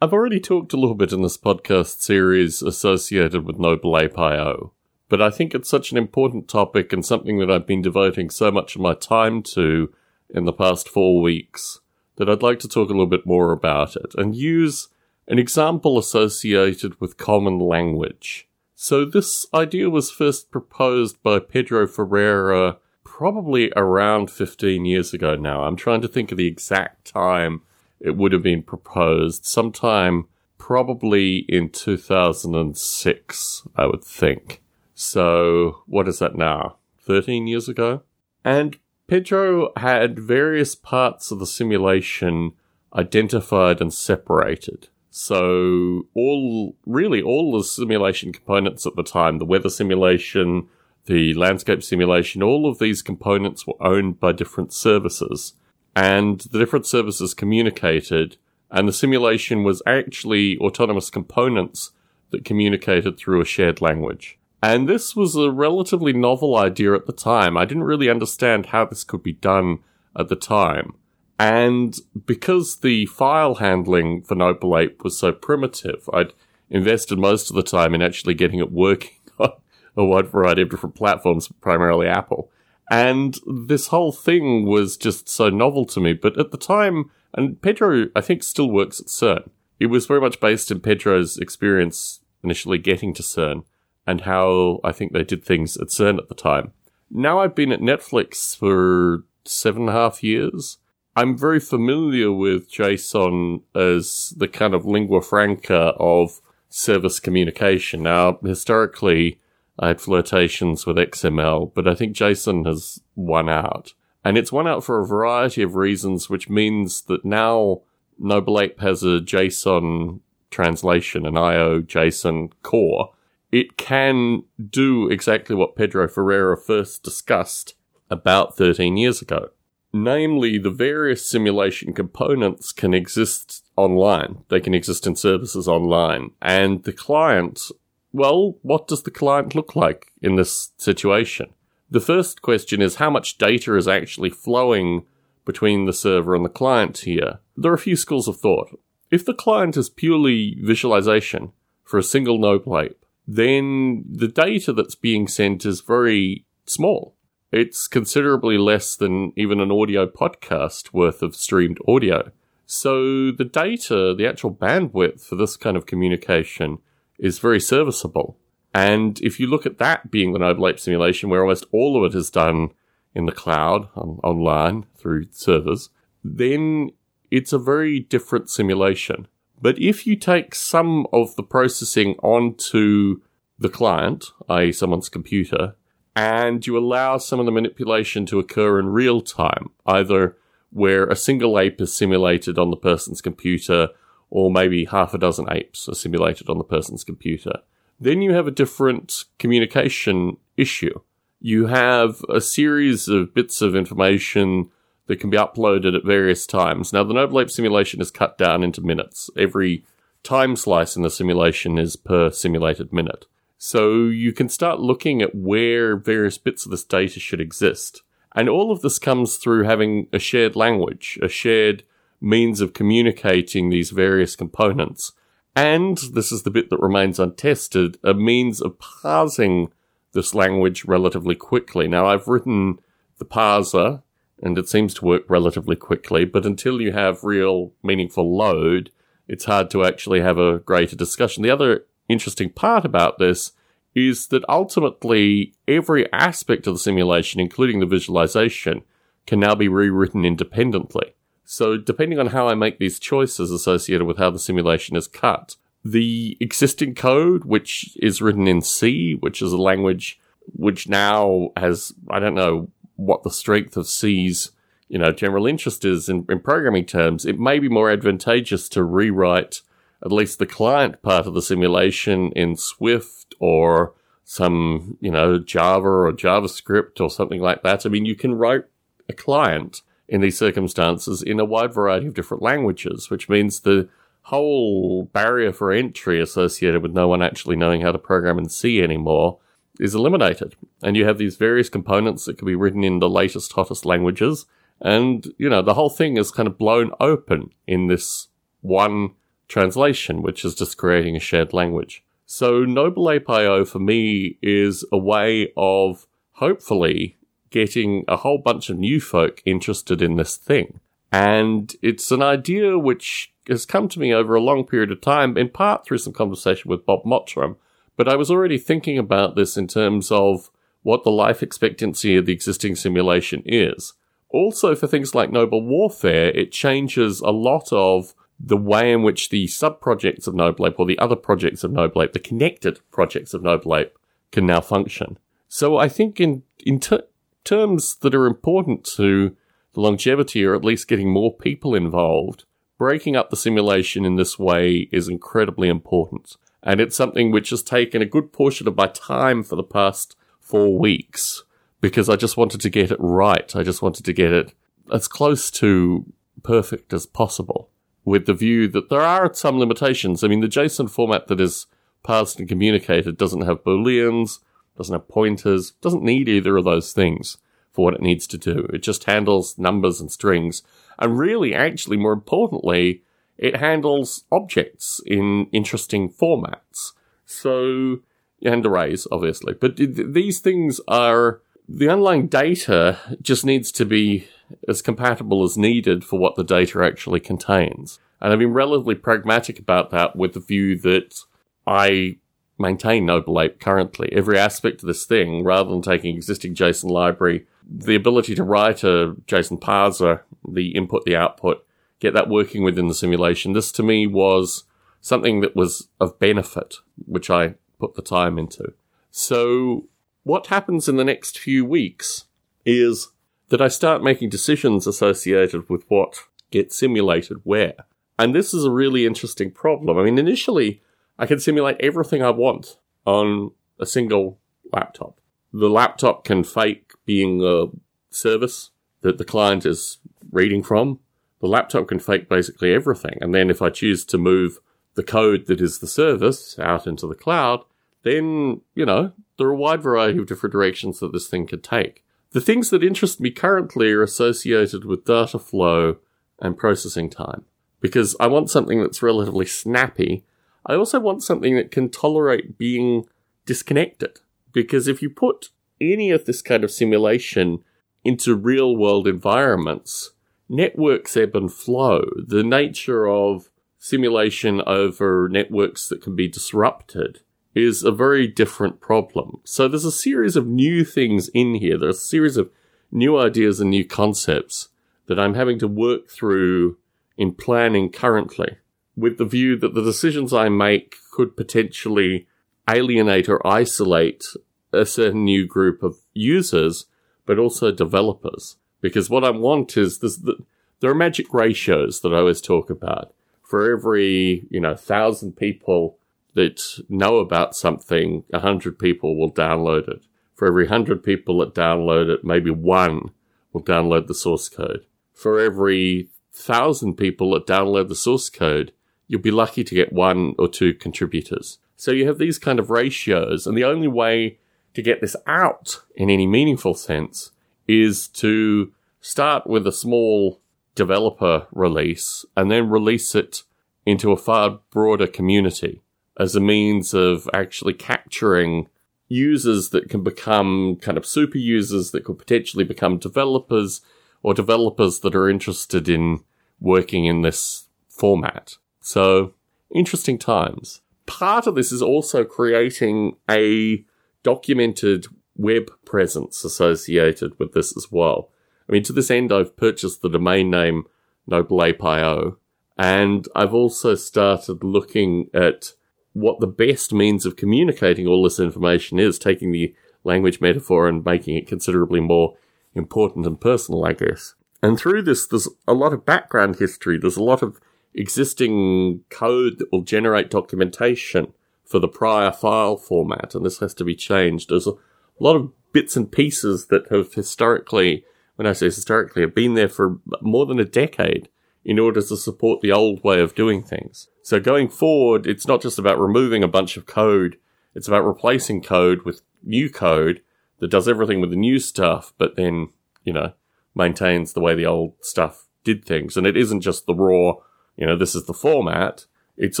I've already talked a little bit in this podcast series associated with Noble Ape IO, but I think it's such an important topic and something that I've been devoting so much of my time to in the past four weeks that I'd like to talk a little bit more about it and use an example associated with common language. So this idea was first proposed by Pedro Ferreira probably around 15 years ago now. I'm trying to think of the exact time it would have been proposed sometime probably in 2006, I would think. So, what is that now? 13 years ago? And Pedro had various parts of the simulation identified and separated. So, all, really all the simulation components at the time, the weather simulation, the landscape simulation, all of these components were owned by different services and the different services communicated, and the simulation was actually autonomous components that communicated through a shared language. And this was a relatively novel idea at the time. I didn't really understand how this could be done at the time. And because the file handling for Noble Ape was so primitive, I'd invested most of the time in actually getting it working on a wide variety of different platforms, primarily Apple. And this whole thing was just so novel to me. But at the time, and Pedro, I think, still works at CERN. It was very much based in Pedro's experience initially getting to CERN and how I think they did things at CERN at the time. Now I've been at Netflix for seven and a half years. I'm very familiar with JSON as the kind of lingua franca of service communication. Now, historically, I had flirtations with XML, but I think JSON has won out. And it's won out for a variety of reasons, which means that now Noble Ape has a JSON translation, an IO JSON core. It can do exactly what Pedro Ferreira first discussed about 13 years ago. Namely, the various simulation components can exist online. They can exist in services online. And the client well, what does the client look like in this situation? The first question is how much data is actually flowing between the server and the client here? There are a few schools of thought. If the client is purely visualization for a single Noble Ape, then the data that's being sent is very small. It's considerably less than even an audio podcast worth of streamed audio. So the data, the actual bandwidth for this kind of communication is very serviceable. And if you look at that being the Noble Ape simulation, where almost all of it is done in the cloud, on, online, through servers, then it's a very different simulation. But if you take some of the processing onto the client, i.e., someone's computer, and you allow some of the manipulation to occur in real time, either where a single ape is simulated on the person's computer or maybe half a dozen apes are simulated on the person's computer. Then you have a different communication issue. You have a series of bits of information that can be uploaded at various times. Now, the Noble Ape simulation is cut down into minutes. Every time slice in the simulation is per simulated minute. So you can start looking at where various bits of this data should exist. And all of this comes through having a shared language, a shared means of communicating these various components. And this is the bit that remains untested, a means of parsing this language relatively quickly. Now, I've written the parser, and it seems to work relatively quickly, but until you have real meaningful load, it's hard to actually have a greater discussion. The other interesting part about this is that ultimately every aspect of the simulation, including the visualization, can now be rewritten independently. So, depending on how I make these choices associated with how the simulation is cut, the existing code, which is written in C, which is a language which now has, I don't know what the strength of C's, you know, general interest is in, in programming terms, it may be more advantageous to rewrite at least the client part of the simulation in Swift or some, you know, Java or JavaScript or something like that. I mean, you can write a client in these circumstances in a wide variety of different languages, which means the whole barrier for entry associated with no one actually knowing how to program in C anymore is eliminated. And you have these various components that can be written in the latest, hottest languages. And, you know, the whole thing is kind of blown open in this one translation, which is just creating a shared language. So Noble Ape.io for me is a way of hopefully getting a whole bunch of new folk interested in this thing. And it's an idea which has come to me over a long period of time, in part through some conversation with Bob Mottram. But I was already thinking about this in terms of what the life expectancy of the existing simulation is. Also, for things like Noble Warfare, it changes a lot of the way in which the sub projects of Noble Ape or the other projects of Noble Ape, the connected projects of Noble Ape, can now function. So I think in, in ter- terms that are important to the longevity or at least getting more people involved, breaking up the simulation in this way is incredibly important. And it's something which has taken a good portion of my time for the past four weeks because I just wanted to get it right. I just wanted to get it as close to perfect as possible with the view that there are some limitations. I mean, the JSON format that is parsed and communicated doesn't have booleans, doesn't have pointers, doesn't need either of those things for what it needs to do. It just handles numbers and strings. And really, actually, more importantly, it handles objects in interesting formats. So, and arrays, obviously. But these things are the underlying data just needs to be as compatible as needed for what the data actually contains. And I've been relatively pragmatic about that with the view that I maintain Noble Ape currently. Every aspect of this thing, rather than taking existing JSON library, the ability to write a JSON parser, the input, the output, get that working within the simulation, this to me was something that was of benefit, which I put the time into. So what happens in the next few weeks is that I start making decisions associated with what gets simulated where. And this is a really interesting problem. I mean, initially, I can simulate everything I want on a single laptop. The laptop can fake being a service that the client is reading from. The laptop can fake basically everything. And then if I choose to move the code that is the service out into the cloud, then, you know, there are a wide variety of different directions that this thing could take. The things that interest me currently are associated with data flow and processing time. Because I want something that's relatively snappy. I also want something that can tolerate being disconnected. Because if you put any of this kind of simulation into real world environments, networks ebb and flow. The nature of simulation over networks that can be disrupted is a very different problem. So there's a series of new things in here. There's a series of new ideas and new concepts that I'm having to work through in planning currently with the view that the decisions I make could potentially alienate or isolate a certain new group of users, but also developers. Because what I want is this, the, there are magic ratios that I always talk about. For every, you know, thousand people that know about something, a hundred people will download it. For every hundred people that download it, maybe one will download the source code. For every thousand people that download the source code, you'll be lucky to get one or two contributors. So you have these kind of ratios, and the only way to get this out in any meaningful sense is to start with a small developer release and then release it into a far broader community as a means of actually capturing users that can become kind of super users that could potentially become developers or developers that are interested in working in this format. So interesting times. Part of this is also creating a documented web presence associated with this as well. I mean, to this end, I've purchased the domain name NobleApe.io, and I've also started looking at what the best means of communicating all this information is, taking the language metaphor and making it considerably more important and personal, I guess. And through this, there's a lot of background history. There's a lot of existing code that will generate documentation for the prior file format, and this has to be changed. There's a lot of bits and pieces that have historically, when I say historically, have been there for more than a decade in order to support the old way of doing things. So going forward, it's not just about removing a bunch of code, it's about replacing code with new code that does everything with the new stuff, but then, you know, maintains the way the old stuff did things. And it isn't just the raw, you know, this is the format. It's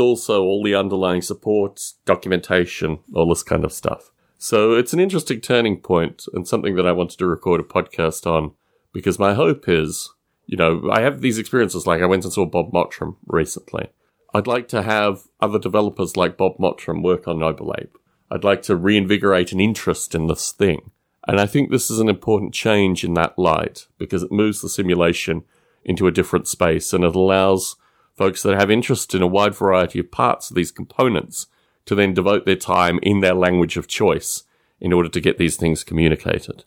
also all the underlying supports, documentation, all this kind of stuff. So it's an interesting turning point and something that I wanted to record a podcast on because my hope is, you know, I have these experiences like I went and saw Bob Mottram recently. I'd like to have other developers like Bob Mottram work on Noble Ape. I'd like to reinvigorate an interest in this thing. And I think this is an important change in that light because it moves the simulation into a different space and it allows folks that have interest in a wide variety of parts of these components to then devote their time in their language of choice in order to get these things communicated.